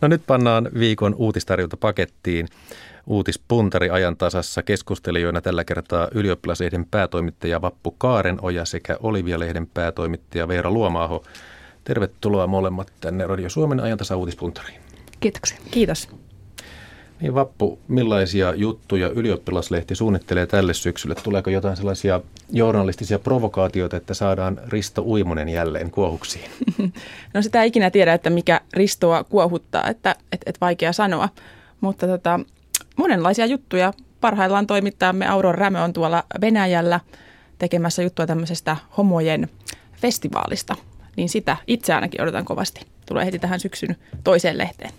No nyt pannaan viikon uutistarjonta pakettiin. Uutispuntari ajan tasassa keskustelijoina tällä kertaa ylioppilaslehden päätoimittaja Vappu Kaarenoja sekä Olivia-lehden päätoimittaja Veera Luomaaho. Tervetuloa molemmat tänne Radio Suomen ajantasa uutispuntariin. Kiitoksia. Kiitos. Niin Vappu, millaisia juttuja ylioppilaslehti suunnittelee tälle syksylle? Tuleeko jotain sellaisia journalistisia provokaatioita, että saadaan Risto Uimonen jälleen kuohuksiin? No sitä ei ikinä tiedä, että mikä Ristoa kuohuttaa, että et, et vaikea sanoa. Mutta tota, monenlaisia juttuja. Parhaillaan toimittajamme Auron Rämö on tuolla Venäjällä tekemässä juttua tämmöisestä homojen festivaalista. Niin sitä itse ainakin odotan kovasti. Tulee heti tähän syksyn toiseen lehteen.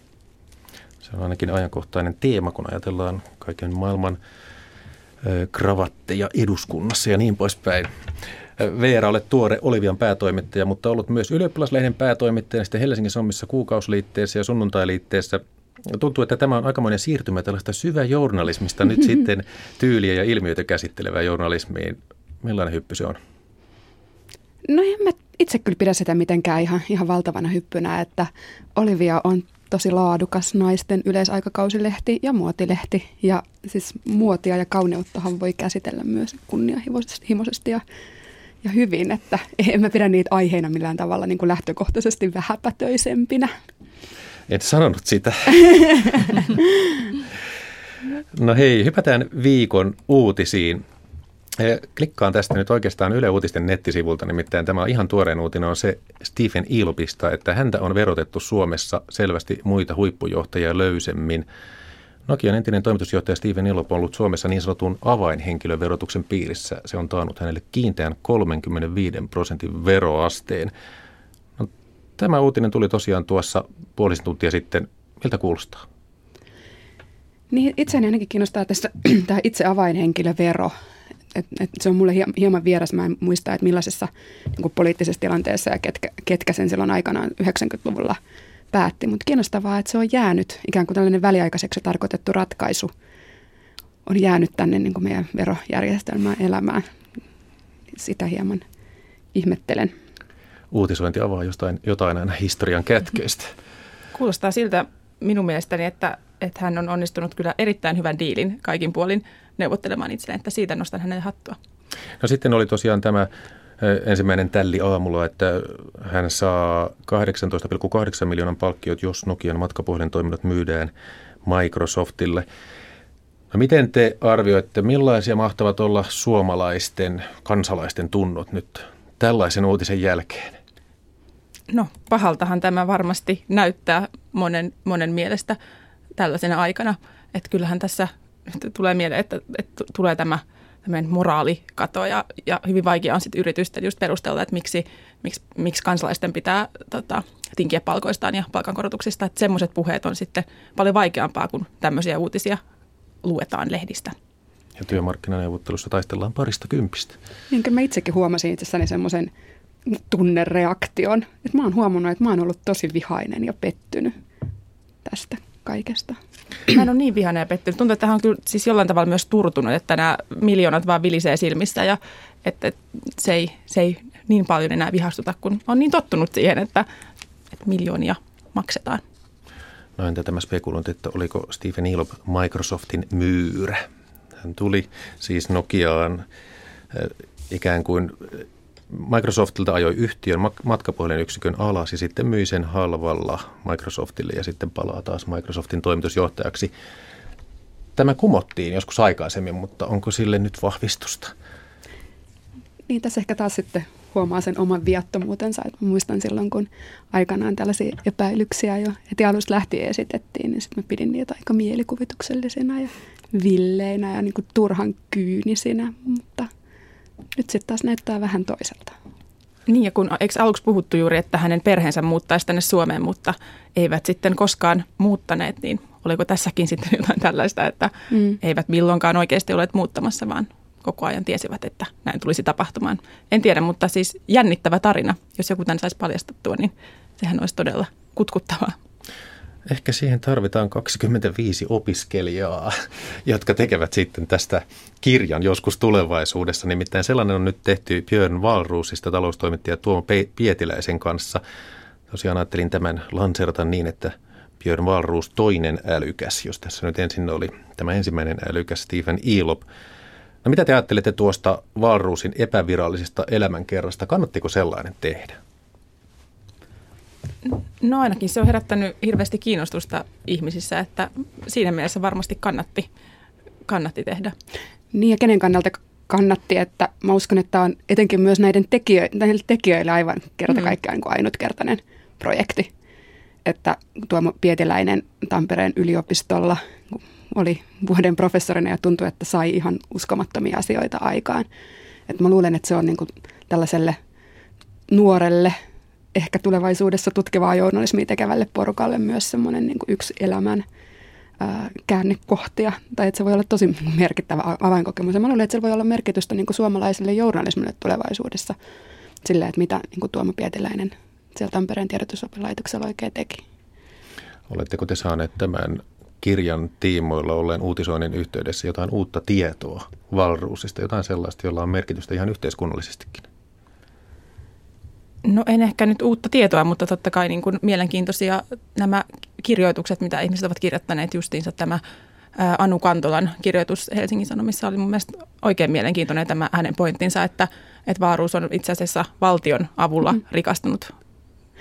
On ainakin ajankohtainen teema, kun ajatellaan kaiken maailman kravatteja eduskunnassa ja niin poispäin. Veera, olet tuore Olivian päätoimittaja, mutta ollut myös ylioppilaslehden päätoimittaja, sitten Helsingin Sommissa kuukausliitteessä ja sunnuntailiitteessä. Tuntuu, että tämä on aikamoinen siirtymä tällaista syväjournalismista nyt sitten tyyliä ja ilmiöitä käsittelevään journalismiin. Millainen hyppy se on? No en mä itse kyllä pidä sitä mitenkään ihan, ihan valtavana hyppynä, että Olivia on tosi laadukas naisten yleisaikakausilehti ja muotilehti. Ja siis muotia ja kauneuttahan voi käsitellä myös kunnianhimoisesti ja, ja hyvin, että en mä pidä niitä aiheina millään tavalla niin kuin lähtökohtaisesti vähäpätöisempinä. Et sanonut sitä. no hei, hypätään viikon uutisiin. Klikkaan tästä nyt oikeastaan Yle Uutisten nettisivulta, nimittäin tämä ihan tuoreen uutinen on se Stephen Ilopista, että häntä on verotettu Suomessa selvästi muita huippujohtajia löysemmin. Nokian entinen toimitusjohtaja Steven Ilop on ollut Suomessa niin sanotun avainhenkilöverotuksen piirissä. Se on taannut hänelle kiinteän 35 prosentin veroasteen. No, tämä uutinen tuli tosiaan tuossa puolisen tuntia sitten. Miltä kuulostaa? Niin, itseäni ainakin kiinnostaa tässä tämä itse avainhenkilövero et, et se on mulle hieman vieras. Mä en muista, että millaisessa niin poliittisessa tilanteessa ja ketkä, ketkä sen silloin aikanaan 90-luvulla päätti. Mutta kiinnostavaa, että se on jäänyt ikään kuin tällainen väliaikaiseksi tarkoitettu ratkaisu on jäänyt tänne niin kuin meidän verojärjestelmään elämään. Sitä hieman ihmettelen. Uutisointi avaa jostain, jotain aina historian kätköistä. Kuulostaa siltä minun mielestäni, että, että hän on onnistunut kyllä erittäin hyvän diilin kaikin puolin neuvottelemaan itselleen, että siitä nostan hänen hattua. No sitten oli tosiaan tämä ensimmäinen tälli aamulla, että hän saa 18,8 miljoonan palkkiot, jos Nokian matkapuhelintoiminnot myydään Microsoftille. No miten te arvioitte, millaisia mahtavat olla suomalaisten kansalaisten tunnot nyt tällaisen uutisen jälkeen? No pahaltahan tämä varmasti näyttää monen, monen mielestä tällaisena aikana. Että kyllähän tässä tulee mieleen, että, että tulee tämä moraalikato ja, ja hyvin vaikea on sitten yritysten just perustella, että miksi, miksi, miksi kansalaisten pitää tota, tinkiä palkoistaan ja palkankorotuksista. Että semmoiset puheet on sitten paljon vaikeampaa, kun tämmöisiä uutisia luetaan lehdistä. Ja työmarkkinaneuvottelussa taistellaan parista kympistä. Niin mä itsekin huomasin itsessäni semmoisen tunnereaktion, että mä oon huomannut, että mä oon ollut tosi vihainen ja pettynyt tästä kaikesta. Mä en ole niin vihainen ja pettynyt. Tuntuu, että hän on kyllä siis jollain tavalla myös turtunut, että nämä miljoonat vaan vilisee silmissä ja että se ei, se ei niin paljon enää vihastuta, kun on niin tottunut siihen, että, että miljoonia maksetaan. No entä tämä spekulointi, että oliko Stephen Ilop Microsoftin myyrä? Hän tuli siis Nokiaan eh, ikään kuin Microsoftilta ajoi yhtiön matkapuhelinyksikön alas ja sitten myi sen halvalla Microsoftille ja sitten palaa taas Microsoftin toimitusjohtajaksi. Tämä kumottiin joskus aikaisemmin, mutta onko sille nyt vahvistusta? Niin tässä ehkä taas sitten huomaa sen oman viattomuutensa. Että muistan silloin, kun aikanaan tällaisia epäilyksiä jo heti alusta lähtien esitettiin, niin sitten mä pidin niitä aika mielikuvituksellisina ja villeinä ja niin kuin turhan kyynisinä, mutta – nyt sitten taas näyttää vähän toiselta. Niin ja kun eikö aluksi puhuttu juuri, että hänen perheensä muuttaisi tänne Suomeen, mutta eivät sitten koskaan muuttaneet, niin oliko tässäkin sitten jotain tällaista, että mm. eivät milloinkaan oikeasti olleet muuttamassa, vaan koko ajan tiesivät, että näin tulisi tapahtumaan. En tiedä, mutta siis jännittävä tarina. Jos joku tämän saisi paljastettua, niin sehän olisi todella kutkuttavaa. Ehkä siihen tarvitaan 25 opiskelijaa, jotka tekevät sitten tästä kirjan joskus tulevaisuudessa. Nimittäin sellainen on nyt tehty Björn Valruusista taloustoimittaja Tuomo Pietiläisen kanssa. Tosiaan ajattelin tämän lanserata niin, että Björn Wahlroos toinen älykäs, jos tässä nyt ensin oli tämä ensimmäinen älykäs Stephen Elop. No mitä te ajattelette tuosta Wahlroosin epävirallisesta elämänkerrasta? Kannattiko sellainen tehdä? No ainakin se on herättänyt hirveästi kiinnostusta ihmisissä, että siinä mielessä varmasti kannatti, kannatti tehdä. Niin ja kenen kannalta kannatti, että mä uskon, että on etenkin myös näiden tekijöille, näille tekijöille aivan kerta mm. kaikkiaan niin ainutkertainen projekti. Että Tuomo Pietiläinen Tampereen yliopistolla oli vuoden professorina ja tuntui, että sai ihan uskomattomia asioita aikaan. Että mä luulen, että se on niin kuin tällaiselle nuorelle, ehkä tulevaisuudessa tutkivaa journalismia tekevälle porukalle myös semmoinen niin yksi elämän – käännekohtia, tai että se voi olla tosi merkittävä avainkokemus. Ja mä luulen, että se voi olla merkitystä niin kuin suomalaiselle journalismille tulevaisuudessa sillä, että mitä niin kuin Tuomo Pietiläinen siellä Tampereen tiedotusopilaitoksella oikein teki. Oletteko te saaneet tämän kirjan tiimoilla olleen uutisoinnin yhteydessä jotain uutta tietoa Valruusista, jotain sellaista, jolla on merkitystä ihan yhteiskunnallisestikin? No en ehkä nyt uutta tietoa, mutta totta kai niin kuin mielenkiintoisia nämä kirjoitukset, mitä ihmiset ovat kirjoittaneet justiinsa tämä Anu Kantolan kirjoitus Helsingin Sanomissa oli mun mielestä oikein mielenkiintoinen tämä hänen pointtinsa, että, että Vaaruus on itse asiassa valtion avulla mm. rikastunut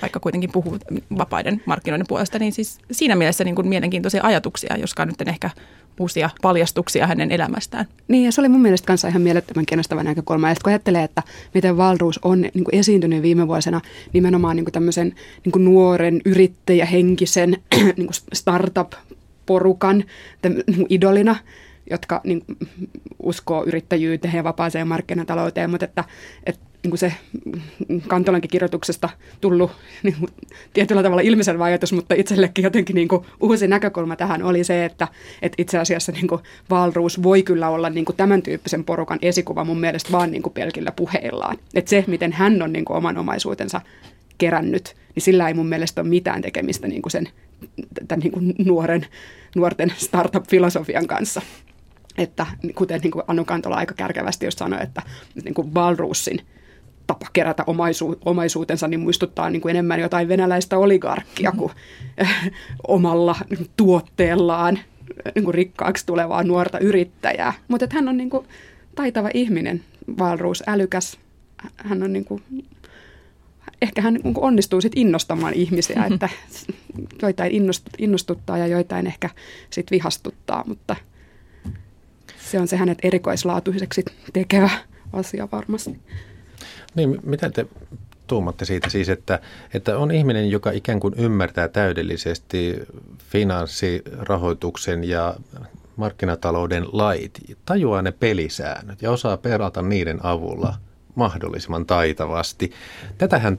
vaikka kuitenkin puhuu vapaiden markkinoiden puolesta, niin siis siinä mielessä niin kuin mielenkiintoisia ajatuksia, joskaan nyt en ehkä uusia paljastuksia hänen elämästään. Niin ja se oli mun mielestä kanssa ihan mielettömän kiinnostava näkökulma. Ja kun ajattelee, että miten Valruus on niin kuin esiintynyt viime vuosina nimenomaan niin kuin tämmöisen niin kuin nuoren yrittäjähenkisen niin kuin startup-porukan niin idolina, jotka niin, uskoo yrittäjyyteen ja vapaaseen markkinatalouteen, mutta että, että niin kuin se Kantolankin kirjoituksesta tullut niin kuin, tietyllä tavalla ilmiselvä ajatus, mutta itsellekin jotenkin niin kuin, uusi näkökulma tähän oli se, että, että itse asiassa niin kuin, Valruus voi kyllä olla niin kuin, tämän tyyppisen porukan esikuva mun mielestä vaan niin kuin, pelkillä puheillaan. Että se, miten hän on niin kuin, oman omaisuutensa kerännyt, niin sillä ei mun mielestä ole mitään tekemistä niin kuin sen tämän niin kuin nuoren, nuorten startup-filosofian kanssa. Että kuten niin kuin Anu Kantola aika kärkevästi jos sanoi, että niin kuin Valruusin tapa kerätä omaisu, omaisuutensa, niin muistuttaa niin kuin enemmän jotain venäläistä oligarkkia kuin äh, omalla tuotteellaan niin kuin rikkaaksi tulevaa nuorta yrittäjää. Mutta hän on niin kuin taitava ihminen, Valruus, älykäs. Hän on niin kuin, ehkä hän niin onnistuu sit innostamaan ihmisiä, että joitain innostuttaa ja joitain ehkä sit vihastuttaa, mutta se on se hänet erikoislaatuiseksi tekevä asia varmasti. Niin, mitä te tuumatte siitä siis, että, että on ihminen, joka ikään kuin ymmärtää täydellisesti finanssirahoituksen ja markkinatalouden lait, tajuaa ne pelisäännöt ja osaa perata niiden avulla mahdollisimman taitavasti. Tätähän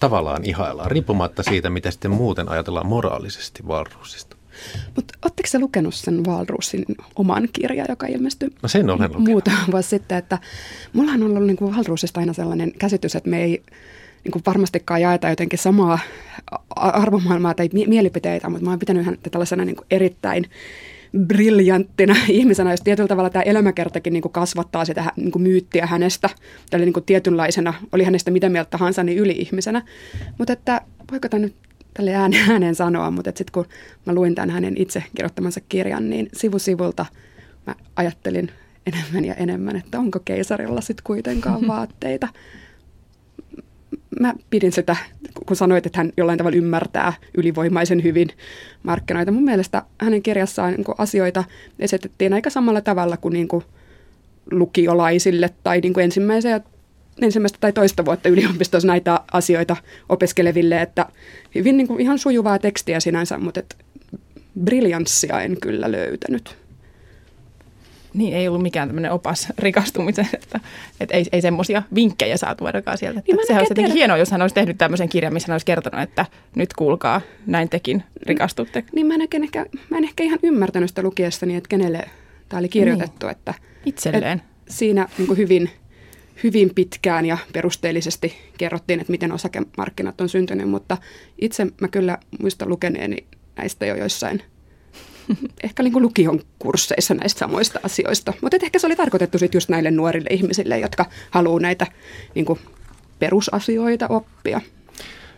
tavallaan ihaillaan, riippumatta siitä, mitä sitten muuten ajatellaan moraalisesti Valruusista. Mutta oletteko se lukenut sen Walrusin oman kirjan, joka ilmestyi no sen olen lukenut. muutama vuosi sitten, että mullahan on ollut niin kuin Walrusista aina sellainen käsitys, että me ei niin kuin varmastikaan jaeta jotenkin samaa arvomaailmaa tai mielipiteitä, mutta mä oon pitänyt häntä tällaisena niin kuin erittäin briljanttina ihmisenä, jos tietyllä tavalla tämä elämäkertakin niin kasvattaa sitä niin kuin myyttiä hänestä, tällä niin tietynlaisena, oli hänestä mitä mieltä tahansa, niin yli-ihmisenä. Mutta että voiko tämä nyt tälle ääneen sanoa, mutta sitten kun mä luin tämän hänen itse kirjoittamansa kirjan, niin sivusivulta mä ajattelin enemmän ja enemmän, että onko keisarilla sitten kuitenkaan vaatteita. Mä pidin sitä, kun sanoit, että hän jollain tavalla ymmärtää ylivoimaisen hyvin markkinoita. Mun mielestä hänen kirjassaan niin asioita esitettiin aika samalla tavalla kuin, niin kuin lukiolaisille tai niin kuin ensimmäisen ja ensimmäistä tai toista vuotta yliopistossa näitä asioita opiskeleville, että hyvin niin kuin ihan sujuvaa tekstiä sinänsä, mutta et briljanssia en kyllä löytänyt. Niin, ei ollut mikään tämmöinen opas rikastumiseen, että, että ei, ei semmoisia vinkkejä saatu ainakaan sieltä. Niin sehän olisi jotenkin hienoa, jos hän olisi tehnyt tämmöisen kirjan, missä hän olisi kertonut, että nyt kuulkaa, näin tekin rikastutte. Niin mä en, ehkä, mä en ehkä ihan ymmärtänyt sitä lukiessani, että kenelle tämä oli kirjoitettu. Niin. Että, Itselleen. Että siinä niin hyvin – hyvin pitkään ja perusteellisesti kerrottiin, että miten osakemarkkinat on syntynyt, mutta itse mä kyllä muistan lukeneeni näistä jo joissain ehkä niin kuin lukion kursseissa näistä samoista asioista. Mutta ehkä se oli tarkoitettu sitten just näille nuorille ihmisille, jotka haluaa näitä niin kuin perusasioita oppia.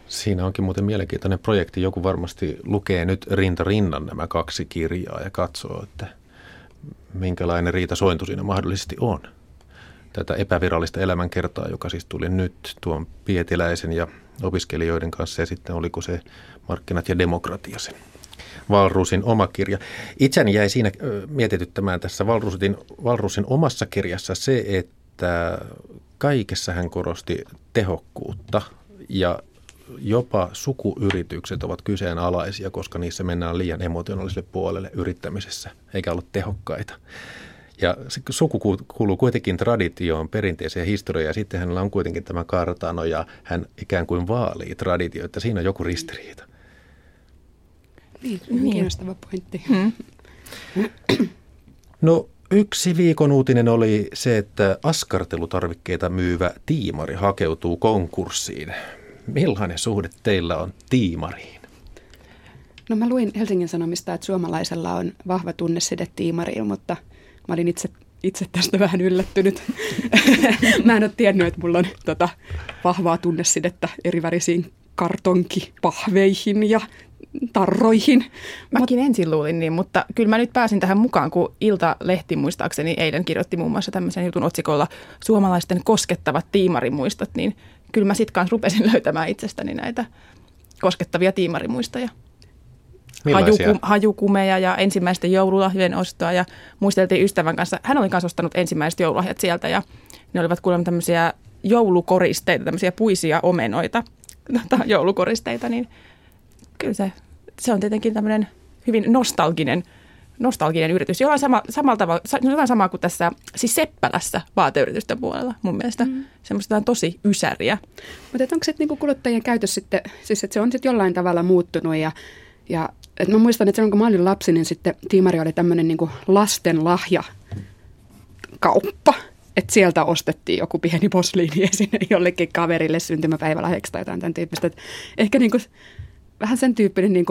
Siinä onkin muuten mielenkiintoinen projekti. Joku varmasti lukee nyt rinta rinnan nämä kaksi kirjaa ja katsoo, että minkälainen riita sointu siinä mahdollisesti on. Tätä epävirallista elämänkertaa, joka siis tuli nyt tuon Pietiläisen ja opiskelijoiden kanssa ja sitten oliko se markkinat ja demokratia sen Valrusin oma kirja. Itseni jäi siinä mietityttämään tässä Valrusin, Valrusin omassa kirjassa se, että kaikessa hän korosti tehokkuutta ja jopa sukuyritykset ovat kyseenalaisia, koska niissä mennään liian emotionaaliselle puolelle yrittämisessä, eikä olla tehokkaita. Ja suku kuuluu kuitenkin traditioon, perinteiseen historiaan, ja sitten hänellä on kuitenkin tämä kartano, ja hän ikään kuin vaalii traditioita. Siinä on joku ristiriita. Niin, niin. kiinnostava pointti. Hmm. No yksi viikon uutinen oli se, että askartelutarvikkeita myyvä tiimari hakeutuu konkurssiin. Millainen suhde teillä on tiimariin? No mä luin Helsingin Sanomista, että suomalaisella on vahva tunneside tiimariin, mutta mä olin itse, itse tästä vähän yllättynyt. mä en ole tiennyt, että mulla on tota, vahvaa tunnesidettä eri värisiin kartonkipahveihin ja tarroihin. Mäkin Mut... ensin luulin niin, mutta kyllä mä nyt pääsin tähän mukaan, kun Ilta-lehti muistaakseni eilen kirjoitti muun muassa tämmöisen jutun otsikolla suomalaisten koskettavat tiimarimuistot, niin kyllä mä sitten kanssa rupesin löytämään itsestäni näitä koskettavia tiimarimuistoja. Hajukum, hajukumeja ja ensimmäisten joululahjojen ostoa ja muisteltiin ystävän kanssa. Hän oli kanssa ostanut ensimmäiset joululahjat sieltä ja ne olivat kuulemma tämmöisiä joulukoristeita, tämmöisiä puisia omenoita, tota, joulukoristeita, niin kyllä se, se on tietenkin tämmöinen hyvin nostalginen, nostalginen yritys. Jollain sama, samalla tavalla, jotain samaa kuin tässä siis Seppälässä vaateyritysten puolella mun mielestä. Mm. Semmoista tosi ysäriä. Mutta onko se niinku kuluttajien käytös sitten, siis että se on sitten jollain tavalla muuttunut ja, ja et mä muistan, että silloin kun mä olin lapsi, niin sitten Tiimari oli tämmöinen niinku lasten lahja kauppa. Että sieltä ostettiin joku pieni posliini esine jollekin kaverille syntymäpäivälahjaksi tai jotain tämän tyyppistä. Et ehkä niinku vähän sen tyyppinen niin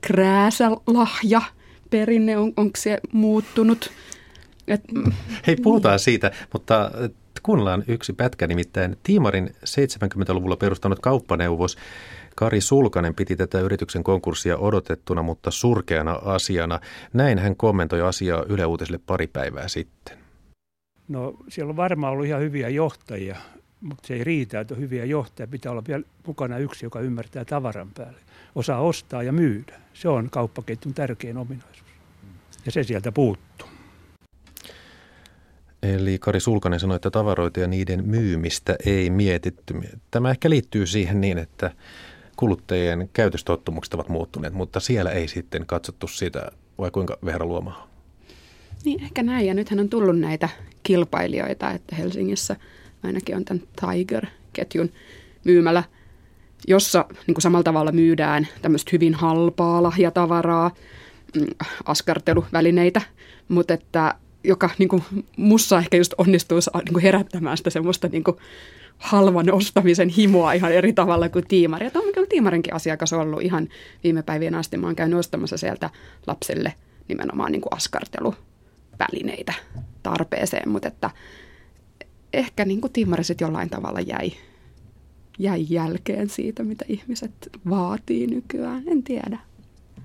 krääsälahja perinne, on, onko se muuttunut? Et, Hei, puhutaan siitä, mutta kuunnellaan yksi pätkä, nimittäin Tiimarin 70-luvulla perustanut kauppaneuvos Kari Sulkanen piti tätä yrityksen konkurssia odotettuna, mutta surkeana asiana. Näin hän kommentoi asiaa Yle Uutisille pari päivää sitten. No siellä on varmaan ollut ihan hyviä johtajia, mutta se ei riitä, että on hyviä johtajia. Pitää olla vielä mukana yksi, joka ymmärtää tavaran päälle osaa ostaa ja myydä. Se on kauppaketjun tärkein ominaisuus. Ja se sieltä puuttuu. Eli Kari Sulkanen sanoi, että tavaroita ja niiden myymistä ei mietitty. Tämä ehkä liittyy siihen niin, että kuluttajien käytöstottumukset ovat muuttuneet, mutta siellä ei sitten katsottu sitä, vai kuinka Veera Luoma? Niin, ehkä näin. Ja nythän on tullut näitä kilpailijoita, että Helsingissä ainakin on tämän Tiger-ketjun myymälä – jossa niin kuin samalla tavalla myydään tämmöistä hyvin halpaa lahjatavaraa, mm, askarteluvälineitä, mutta että joka niin kuin mussa ehkä just onnistuu niin kuin herättämään sitä semmoista niin kuin halvan ostamisen himoa ihan eri tavalla kuin tiimari. Ja on tiimarinkin asiakas ollut ihan viime päivien asti. Mä oon käynyt ostamassa sieltä lapselle nimenomaan niin kuin askarteluvälineitä tarpeeseen, mutta että ehkä niin kuin tiimari sitten jollain tavalla jäi jäi jälkeen siitä, mitä ihmiset vaatii nykyään. En tiedä.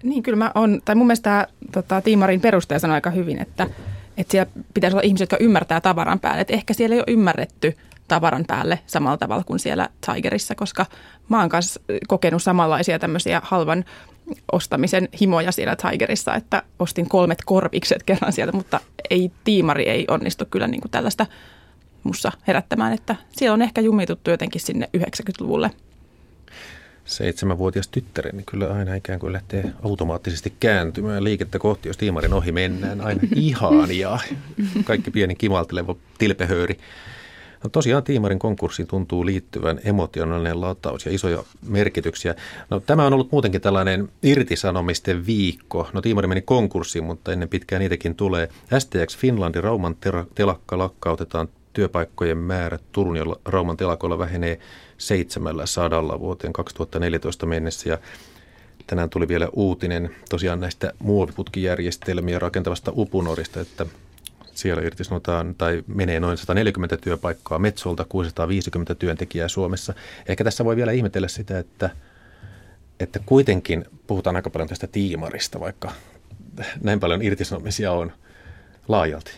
Niin, kyllä mä on, tai mun mielestä tota, Tiimarin perustaja sanoi aika hyvin, että, että siellä pitäisi olla ihmisiä, jotka ymmärtää tavaran päälle. Että ehkä siellä ei ole ymmärretty tavaran päälle samalla tavalla kuin siellä Tigerissa, koska mä oon kanssa kokenut samanlaisia tämmöisiä halvan ostamisen himoja siellä Tigerissa, että ostin kolmet korvikset kerran sieltä, mutta ei tiimari ei onnistu kyllä niin kuin tällaista mussa herättämään, että siellä on ehkä jumituttu jotenkin sinne 90-luvulle. Seitsemänvuotias tyttäreni kyllä aina ikään kuin lähtee automaattisesti kääntymään liikettä kohti, jos tiimarin ohi mennään. Aina ihan ja kaikki pieni kimalteleva tilpehööri. No tosiaan tiimarin konkurssiin tuntuu liittyvän emotionaalinen lataus ja isoja merkityksiä. No, tämä on ollut muutenkin tällainen irtisanomisten viikko. No tiimari meni konkurssiin, mutta ennen pitkään niitäkin tulee. STX Finlandin Rauman telakka lakkautetaan työpaikkojen määrä Turun ja Rauman telakoilla vähenee 700 vuoteen 2014 mennessä ja tänään tuli vielä uutinen tosiaan näistä muoviputkijärjestelmiä rakentavasta Upunorista, että Siellä irtisanotaan tai menee noin 140 työpaikkaa Metsolta, 650 työntekijää Suomessa. Ehkä tässä voi vielä ihmetellä sitä, että, että kuitenkin puhutaan aika paljon tästä tiimarista, vaikka näin paljon irtisanomisia on laajalti.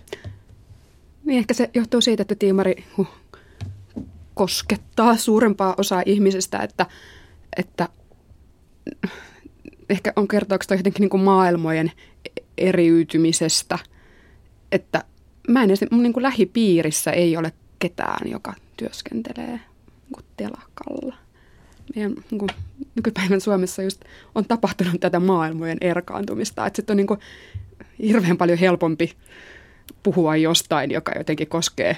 Niin ehkä se johtuu siitä, että tiimari huh, koskettaa suurempaa osaa ihmisistä, että, että ehkä on kertooko jotenkin niin kuin maailmojen eriytymisestä, että mä en edes, mun niin kuin lähipiirissä ei ole ketään, joka työskentelee niin kuin telakalla. Meidän niin kuin, nykypäivän Suomessa just on tapahtunut tätä maailmojen erkaantumista, että sitten on niin kuin hirveän paljon helpompi puhua jostain, joka jotenkin koskee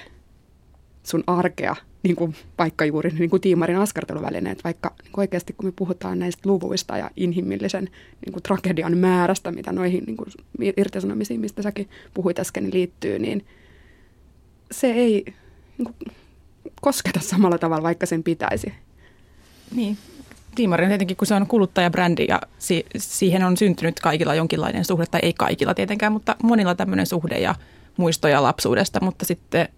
sun arkea, niin kuin vaikka juuri niin kuin tiimarin askarteluvälineet, vaikka niin kuin oikeasti kun me puhutaan näistä luvuista ja inhimillisen niin kuin tragedian määrästä, mitä noihin niin kuin irtisanomisiin, mistä säkin puhuit äsken, liittyy, niin se ei niin kuin, kosketa samalla tavalla, vaikka sen pitäisi. Niin, Tiimari on tietenkin, kun se on kuluttajabrändi ja si- siihen on syntynyt kaikilla jonkinlainen suhde, tai ei kaikilla tietenkään, mutta monilla tämmöinen suhde ja muistoja lapsuudesta, mutta sitten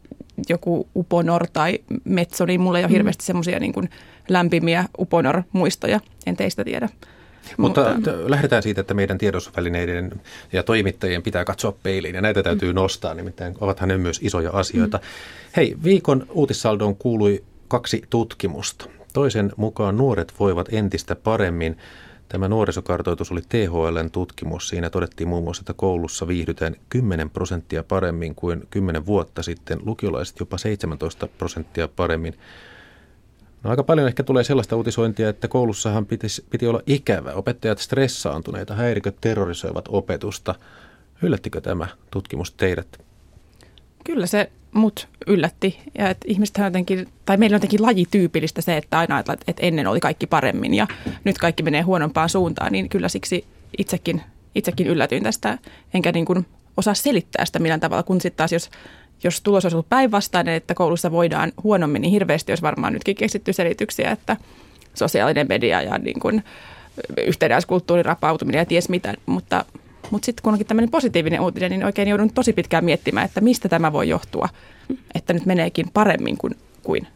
joku Uponor tai Metso, niin mulla ei ole mm. hirveästi semmoisia niin kuin lämpimiä Uponor-muistoja, en teistä tiedä. Mutta, mutta lähdetään siitä, että meidän tiedotusvälineiden ja toimittajien pitää katsoa peiliin ja näitä täytyy mm. nostaa, nimittäin ovathan ne myös isoja asioita. Mm. Hei, viikon uutissaldoon kuului kaksi tutkimusta. Toisen mukaan nuoret voivat entistä paremmin Tämä nuorisokartoitus oli THLn tutkimus. Siinä todettiin muun muassa, että koulussa viihdytään 10 prosenttia paremmin kuin 10 vuotta sitten, lukiolaiset jopa 17 prosenttia paremmin. No aika paljon ehkä tulee sellaista uutisointia, että koulussahan pitis, piti olla ikävä. Opettajat stressaantuneita, häiriköt terrorisoivat opetusta. Yllättikö tämä tutkimus teidät? Kyllä se mut yllätti. Ja että ihmiset jotenkin, tai meillä on jotenkin lajityypillistä se, että aina että, että ennen oli kaikki paremmin ja nyt kaikki menee huonompaan suuntaan, niin kyllä siksi itsekin, itsekin yllätyin tästä, enkä niin kuin osaa selittää sitä millään tavalla, kun sitten taas jos, jos tulos olisi ollut päinvastainen, että koulussa voidaan huonommin, niin hirveästi olisi varmaan nytkin keksitty selityksiä, että sosiaalinen media ja niin kuin yhtenäiskulttuurin rapautuminen ja ties mitä, mutta mutta sitten kun onkin tämmöinen positiivinen uutinen, niin oikein joudun tosi pitkään miettimään, että mistä tämä voi johtua, että nyt meneekin paremmin kuin, kuin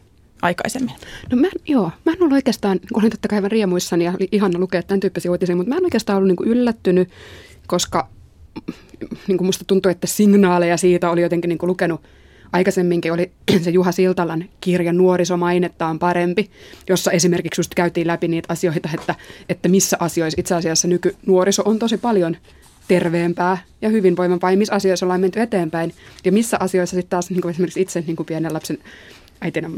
aikaisemmin? No mä, joo, mä en ole oikeastaan, olin totta kai aivan riemuissani ja oli ihana lukea tämän tyyppisiä uutisia, mutta mä en oikeastaan ollut niin yllättynyt, koska niin kuin musta tuntuu, että signaaleja siitä oli jotenkin niin lukenut aikaisemminkin oli se Juha Siltalan kirja Nuorisomainetta on parempi, jossa esimerkiksi just käytiin läpi niitä asioita, että, että missä asioissa itse asiassa nykynuoriso on tosi paljon terveempää ja hyvinvoivampaa ja missä asioissa ollaan menty eteenpäin ja missä asioissa sitten taas niin kuin esimerkiksi itse niin kuin pienen lapsen äitinä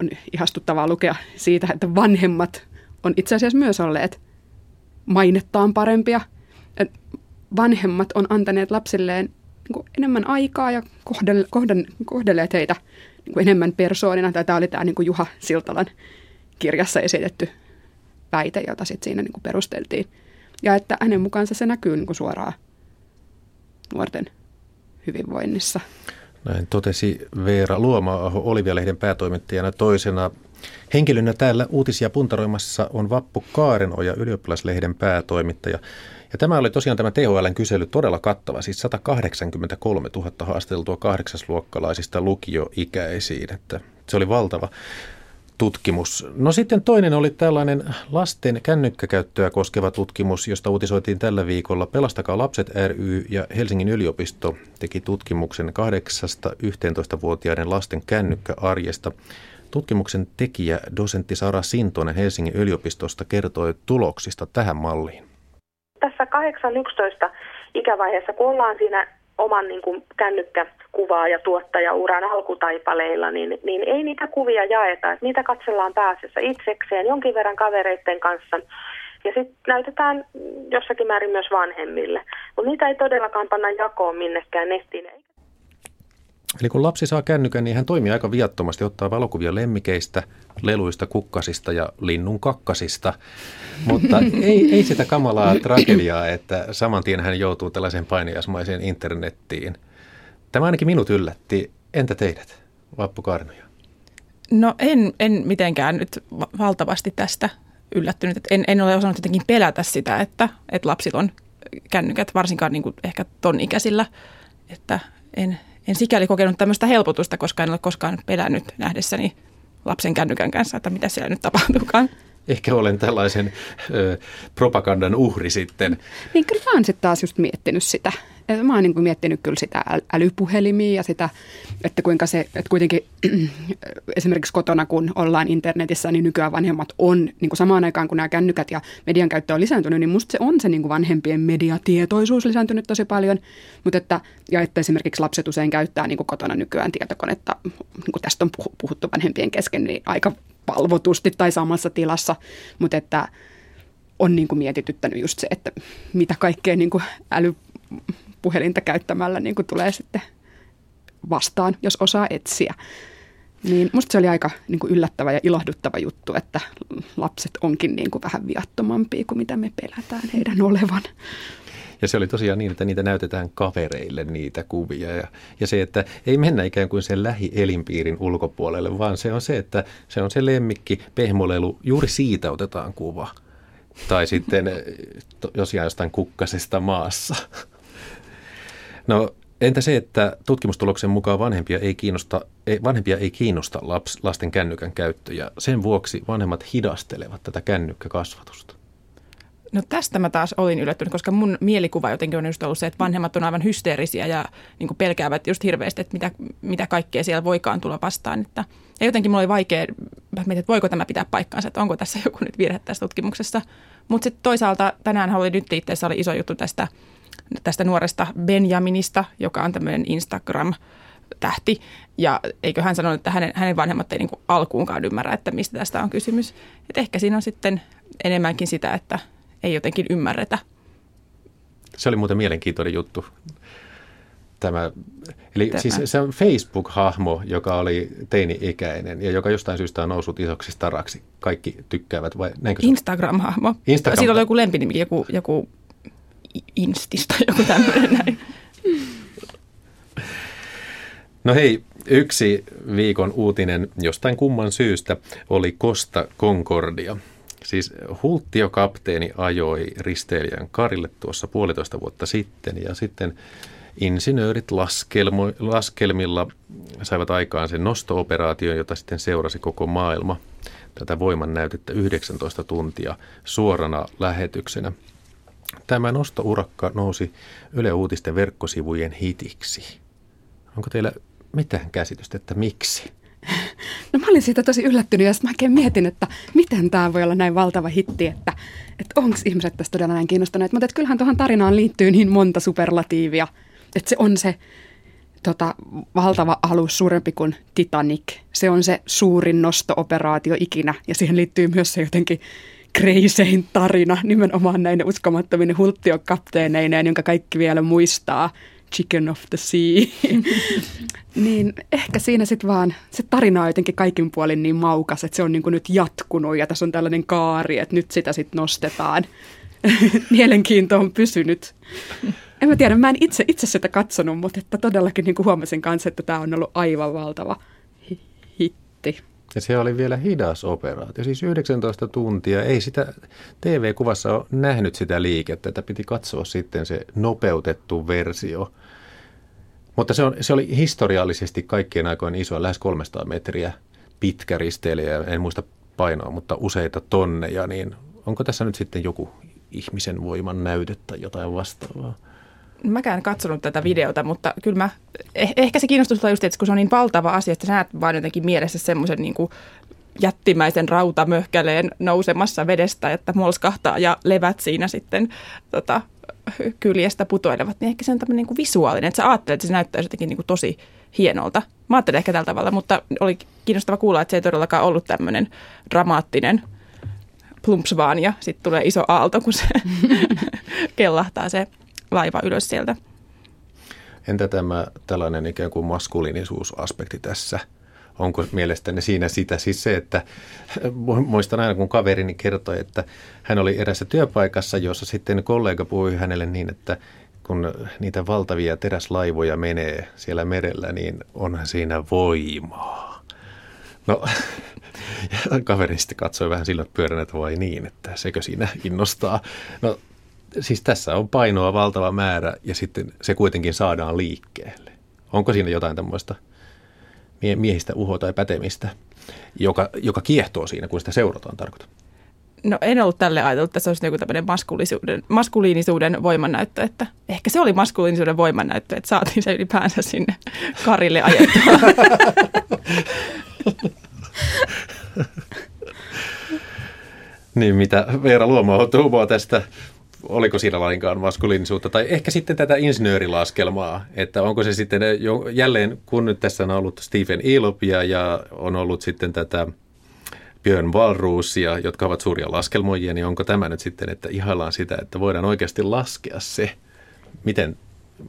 on ihastuttavaa lukea siitä, että vanhemmat on itse asiassa myös olleet mainettaan parempia. Et vanhemmat on antaneet lapsilleen niin kuin enemmän aikaa ja kohdelle, kohden, kohdelleet heitä niin kuin enemmän persoonina. Tämä oli tämä niin kuin Juha Siltalan kirjassa esitetty väite, jota sitten siinä niin kuin perusteltiin – ja että hänen mukaansa se näkyy niin kuin suoraan nuorten hyvinvoinnissa. Näin totesi Veera Luoma-aho Olivia-lehden päätoimittajana toisena. Henkilönä täällä uutisia puntaroimassa on Vappu Kaarenoja, ylioppilaslehden päätoimittaja. Ja tämä oli tosiaan tämä THLn kysely todella kattava, siis 183 000 haasteltua kahdeksasluokkalaisista lukioikäisiin, että se oli valtava tutkimus. No sitten toinen oli tällainen lasten kännykkäkäyttöä koskeva tutkimus, josta uutisoitiin tällä viikolla. Pelastakaa lapset ry ja Helsingin yliopisto teki tutkimuksen 8-11-vuotiaiden lasten kännykkäarjesta. Tutkimuksen tekijä, dosentti Sara Sintonen Helsingin yliopistosta kertoi tuloksista tähän malliin. Tässä 8-11 ikävaiheessa, kun ollaan siinä oman niin kuin kännykkäkuvaa ja tuottajauran alkutaipaleilla, niin, niin ei niitä kuvia jaeta. Että niitä katsellaan pääasiassa itsekseen, jonkin verran kavereiden kanssa. Ja sitten näytetään jossakin määrin myös vanhemmille. Mutta niitä ei todellakaan panna jakoon minnekään nettiin. Eli kun lapsi saa kännykän, niin hän toimii aika viattomasti, ottaa valokuvia lemmikeistä, leluista, kukkasista ja linnun kakkasista. Mutta ei, ei sitä kamalaa tragediaa, että saman tien hän joutuu tällaiseen painiasmaiseen internettiin. Tämä ainakin minut yllätti. Entä teidät, Vappu Karnoja? No en, en mitenkään nyt valtavasti tästä yllättynyt. En, en ole osannut jotenkin pelätä sitä, että, että lapsilla on kännykät, varsinkaan niin kuin ehkä ton ikäisillä. Että en, en sikäli kokenut tämmöistä helpotusta, koska en ole koskaan pelännyt nähdessäni lapsen kännykän kanssa, että mitä siellä nyt tapahtuukaan. Ehkä olen tällaisen ö, propagandan uhri sitten. Niin kyllä mä oon sitten taas just miettinyt sitä. Et mä oon niin kuin miettinyt kyllä sitä älypuhelimia ja sitä, että kuinka se, että kuitenkin esimerkiksi kotona kun ollaan internetissä, niin nykyään vanhemmat on niin kuin samaan aikaan kun nämä kännykät ja median käyttö on lisääntynyt, niin musta se on se niin kuin vanhempien mediatietoisuus lisääntynyt tosi paljon. Mutta että, ja että esimerkiksi lapset usein käyttää niin kuin kotona nykyään tietokonetta, niin kuin tästä on puhuttu vanhempien kesken, niin aika valvotusti tai samassa tilassa, mutta että on niin kuin mietityttänyt just se, että mitä kaikkea niin kuin älypuhelinta käyttämällä niin kuin tulee sitten vastaan, jos osaa etsiä. Niin musta se oli aika niin kuin yllättävä ja ilahduttava juttu, että lapset onkin niin kuin vähän viattomampia kuin mitä me pelätään heidän olevan. Ja se oli tosiaan niin, että niitä näytetään kavereille niitä kuvia. Ja, ja se, että ei mennä ikään kuin sen lähielinpiirin ulkopuolelle, vaan se on se, että se on se lemmikki, pehmolelu, juuri siitä otetaan kuva. Tai sitten josiaan jostain kukkasesta maassa. No entä se, että tutkimustuloksen mukaan vanhempia ei kiinnosta, ei, vanhempia ei kiinnosta laps, lasten kännykän käyttö ja sen vuoksi vanhemmat hidastelevat tätä kännykkäkasvatusta? No tästä mä taas olin yllättynyt, koska mun mielikuva jotenkin on just ollut se, että vanhemmat on aivan hysteerisiä ja niin kuin pelkäävät just hirveästi, että mitä, mitä kaikkea siellä voikaan tulla vastaan. Että, ja jotenkin mulla oli vaikea miettiä, että voiko tämä pitää paikkaansa, että onko tässä joku nyt virhe tässä tutkimuksessa. Mutta sitten toisaalta tänään oli nyt itse oli iso juttu tästä, tästä nuoresta Benjaminista, joka on tämmöinen Instagram tähti. Ja eikö hän sanonut, että hänen, hänen vanhemmat ei niin kuin alkuunkaan ymmärrä, että mistä tästä on kysymys. Et ehkä siinä on sitten enemmänkin sitä, että ei jotenkin ymmärretä. Se oli muuten mielenkiintoinen juttu. Tämä, eli Tämä. siis se on Facebook-hahmo, joka oli teini-ikäinen ja joka jostain syystä on noussut isoksi staraksi. Kaikki tykkäävät vai näinkö Instagram-hahmo. Instagram. Siinä oli joku lempinimi, joku, joku Instista, joku tämmöinen näin. No hei, yksi viikon uutinen jostain kumman syystä oli Costa Concordia – Siis Hulttio-kapteeni ajoi risteilijän Karille tuossa puolitoista vuotta sitten ja sitten insinöörit laskelmo, laskelmilla saivat aikaan sen nosto-operaation, jota sitten seurasi koko maailma. Tätä voiman näytettä 19 tuntia suorana lähetyksenä. Tämä nostourakka nousi Yle Uutisten verkkosivujen hitiksi. Onko teillä mitään käsitystä, että miksi? No mä olin siitä tosi yllättynyt ja sitten mä mietin, että miten tämä voi olla näin valtava hitti, että, että onko ihmiset tästä todella näin kiinnostuneet. Mutta kyllähän tuohon tarinaan liittyy niin monta superlatiivia, että se on se tota, valtava alus suurempi kuin Titanic. Se on se suurin nosto-operaatio ikinä ja siihen liittyy myös se jotenkin kreisein tarina nimenomaan näin uskomattominen hulttiokapteeneineen, jonka kaikki vielä muistaa – Chicken of the Sea. niin ehkä siinä sitten vaan, se tarina on jotenkin kaikin puolin niin maukas, että se on niin kuin nyt jatkunut ja tässä on tällainen kaari, että nyt sitä sitten nostetaan. Mielenkiinto on pysynyt. En mä tiedä, mä en itse, itse sitä katsonut, mutta että todellakin niin kuin huomasin kanssa, että tämä on ollut aivan valtava hitti. Ja se oli vielä hidas operaatio, siis 19 tuntia. Ei sitä TV-kuvassa ole nähnyt sitä liikettä, että piti katsoa sitten se nopeutettu versio. Mutta se, on, se oli historiallisesti kaikkien aikojen iso, lähes 300 metriä pitkä risteilijä, en muista painoa, mutta useita tonneja, niin onko tässä nyt sitten joku ihmisen voiman näytettä jotain vastaavaa? mäkään katsonut tätä videota, mutta kyllä mä, eh, ehkä se kiinnostus on just, että kun se on niin valtava asia, että sä näet vaan jotenkin mielessä semmoisen niin jättimäisen rautamöhkäleen nousemassa vedestä, että molskahtaa ja levät siinä sitten tota, kyljestä putoilevat, niin ehkä se on tämmöinen niin kuin visuaalinen, että sä ajattelet, että se näyttää jotenkin niin kuin tosi hienolta. Mä ajattelin ehkä tällä tavalla, mutta oli kiinnostava kuulla, että se ei todellakaan ollut tämmöinen dramaattinen plumps vaan ja sitten tulee iso aalto, kun se kellahtaa se laiva ylös sieltä. Entä tämä tällainen ikään kuin maskuliinisuusaspekti tässä? Onko mielestäni siinä sitä siis se, että muistan aina kun kaverini kertoi, että hän oli erässä työpaikassa, jossa sitten kollega puhui hänelle niin, että kun niitä valtavia teräslaivoja menee siellä merellä, niin onhan siinä voimaa. No, ja kaveri sitten katsoi vähän silloin pyörän, että vai niin, että sekö siinä innostaa. No siis tässä on painoa valtava määrä ja sitten se kuitenkin saadaan liikkeelle. Onko siinä jotain tämmöistä miehistä uhoa tai pätemistä, joka, joka kiehtoo siinä, kun sitä seurataan tarkoitan? No en ollut tälle ajatellut, että se olisi joku tämmöinen maskuliinisuuden, maskuliinisuuden voimannäyttö, että ehkä se oli maskuliinisuuden voimannäyttö, että saatiin se ylipäänsä sinne Karille ajettua. niin, mitä Veera Luoma tuumaa tästä oliko siinä lainkaan maskuliinisuutta, tai ehkä sitten tätä insinöörilaskelmaa, että onko se sitten jo, jälleen, kun nyt tässä on ollut Stephen Elopia ja on ollut sitten tätä Björn Walrusia, jotka ovat suuria laskelmoijia, niin onko tämä nyt sitten, että ihaillaan sitä, että voidaan oikeasti laskea se, miten,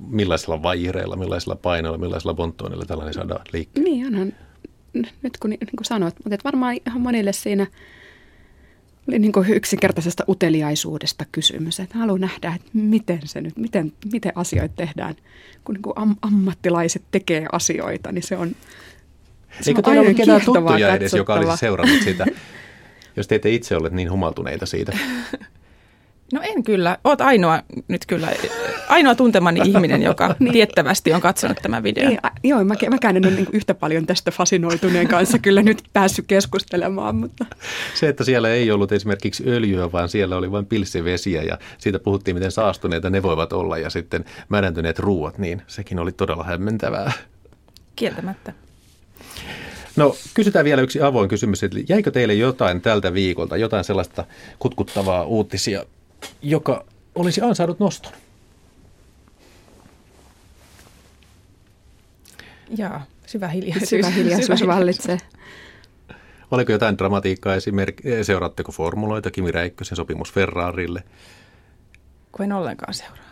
millaisilla vaireilla, millaisilla painoilla, millaisilla bonttoonilla tällainen saadaan liikkeelle? Niin, onhan, nyt kun, niin sanoit, mutta varmaan ihan monille siinä – oli niin kuin yksinkertaisesta uteliaisuudesta kysymys, että haluan nähdä, että miten se nyt, miten, miten asioita tehdään. Kun niin kuin am- ammattilaiset tekee asioita, niin se on se Eikö teillä ole ketään tuttuja edes, joka olisi seurannut sitä, jos te ette itse olleet niin humaltuneita siitä? No en kyllä. Oot ainoa nyt kyllä, ainoa tuntemani ihminen, joka niin. tiettävästi on katsonut tämän videon. Niin, joo, mä, mäkään en ole niin yhtä paljon tästä fasinoituneen kanssa kyllä nyt päässyt keskustelemaan. Mutta. Se, että siellä ei ollut esimerkiksi öljyä, vaan siellä oli vain pilssivesiä ja siitä puhuttiin, miten saastuneita ne voivat olla ja sitten mädäntyneet ruuat, niin sekin oli todella hämmentävää. Kieltämättä. No kysytään vielä yksi avoin kysymys. Eli jäikö teille jotain tältä viikolta, jotain sellaista kutkuttavaa uutisia, joka olisi ansainnut noston? Jaa, syvä hiljaisuus. Syvä hiljaisuus vallitsee. Oliko jotain dramatiikkaa esimerkiksi, seuraatteko formuloita, Kimi Räikkösen sopimus Ferrarille? Kun en ollenkaan seuraa.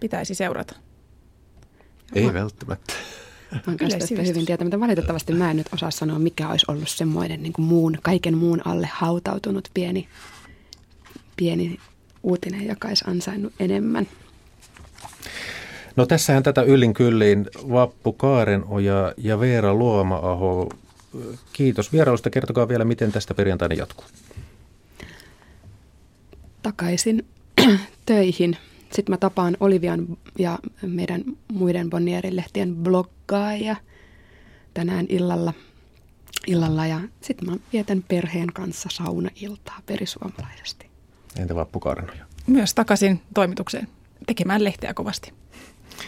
Pitäisi seurata. Ei mä... välttämättä. Mä oon hyvin tietää, mutta valitettavasti mä en nyt osaa sanoa, mikä olisi ollut semmoinen niin kuin muun, kaiken muun alle hautautunut pieni pieni uutinen, joka olisi ansainnut enemmän. No tässähän tätä yllin kylliin Vappu Kaarenoja ja Veera Luoma-aho. Kiitos vierailusta. Kertokaa vielä, miten tästä perjantaina jatkuu. Takaisin töihin. Sitten mä tapaan Olivian ja meidän muiden Bonnierin lehtien bloggaajia tänään illalla. illalla ja sitten mä vietän perheen kanssa saunailtaa perisuomalaisesti. Entä Vappu Karnoja? Myös takaisin toimitukseen tekemään lehteä kovasti.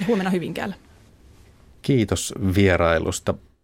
Huomenna Hyvinkäällä. Kiitos vierailusta.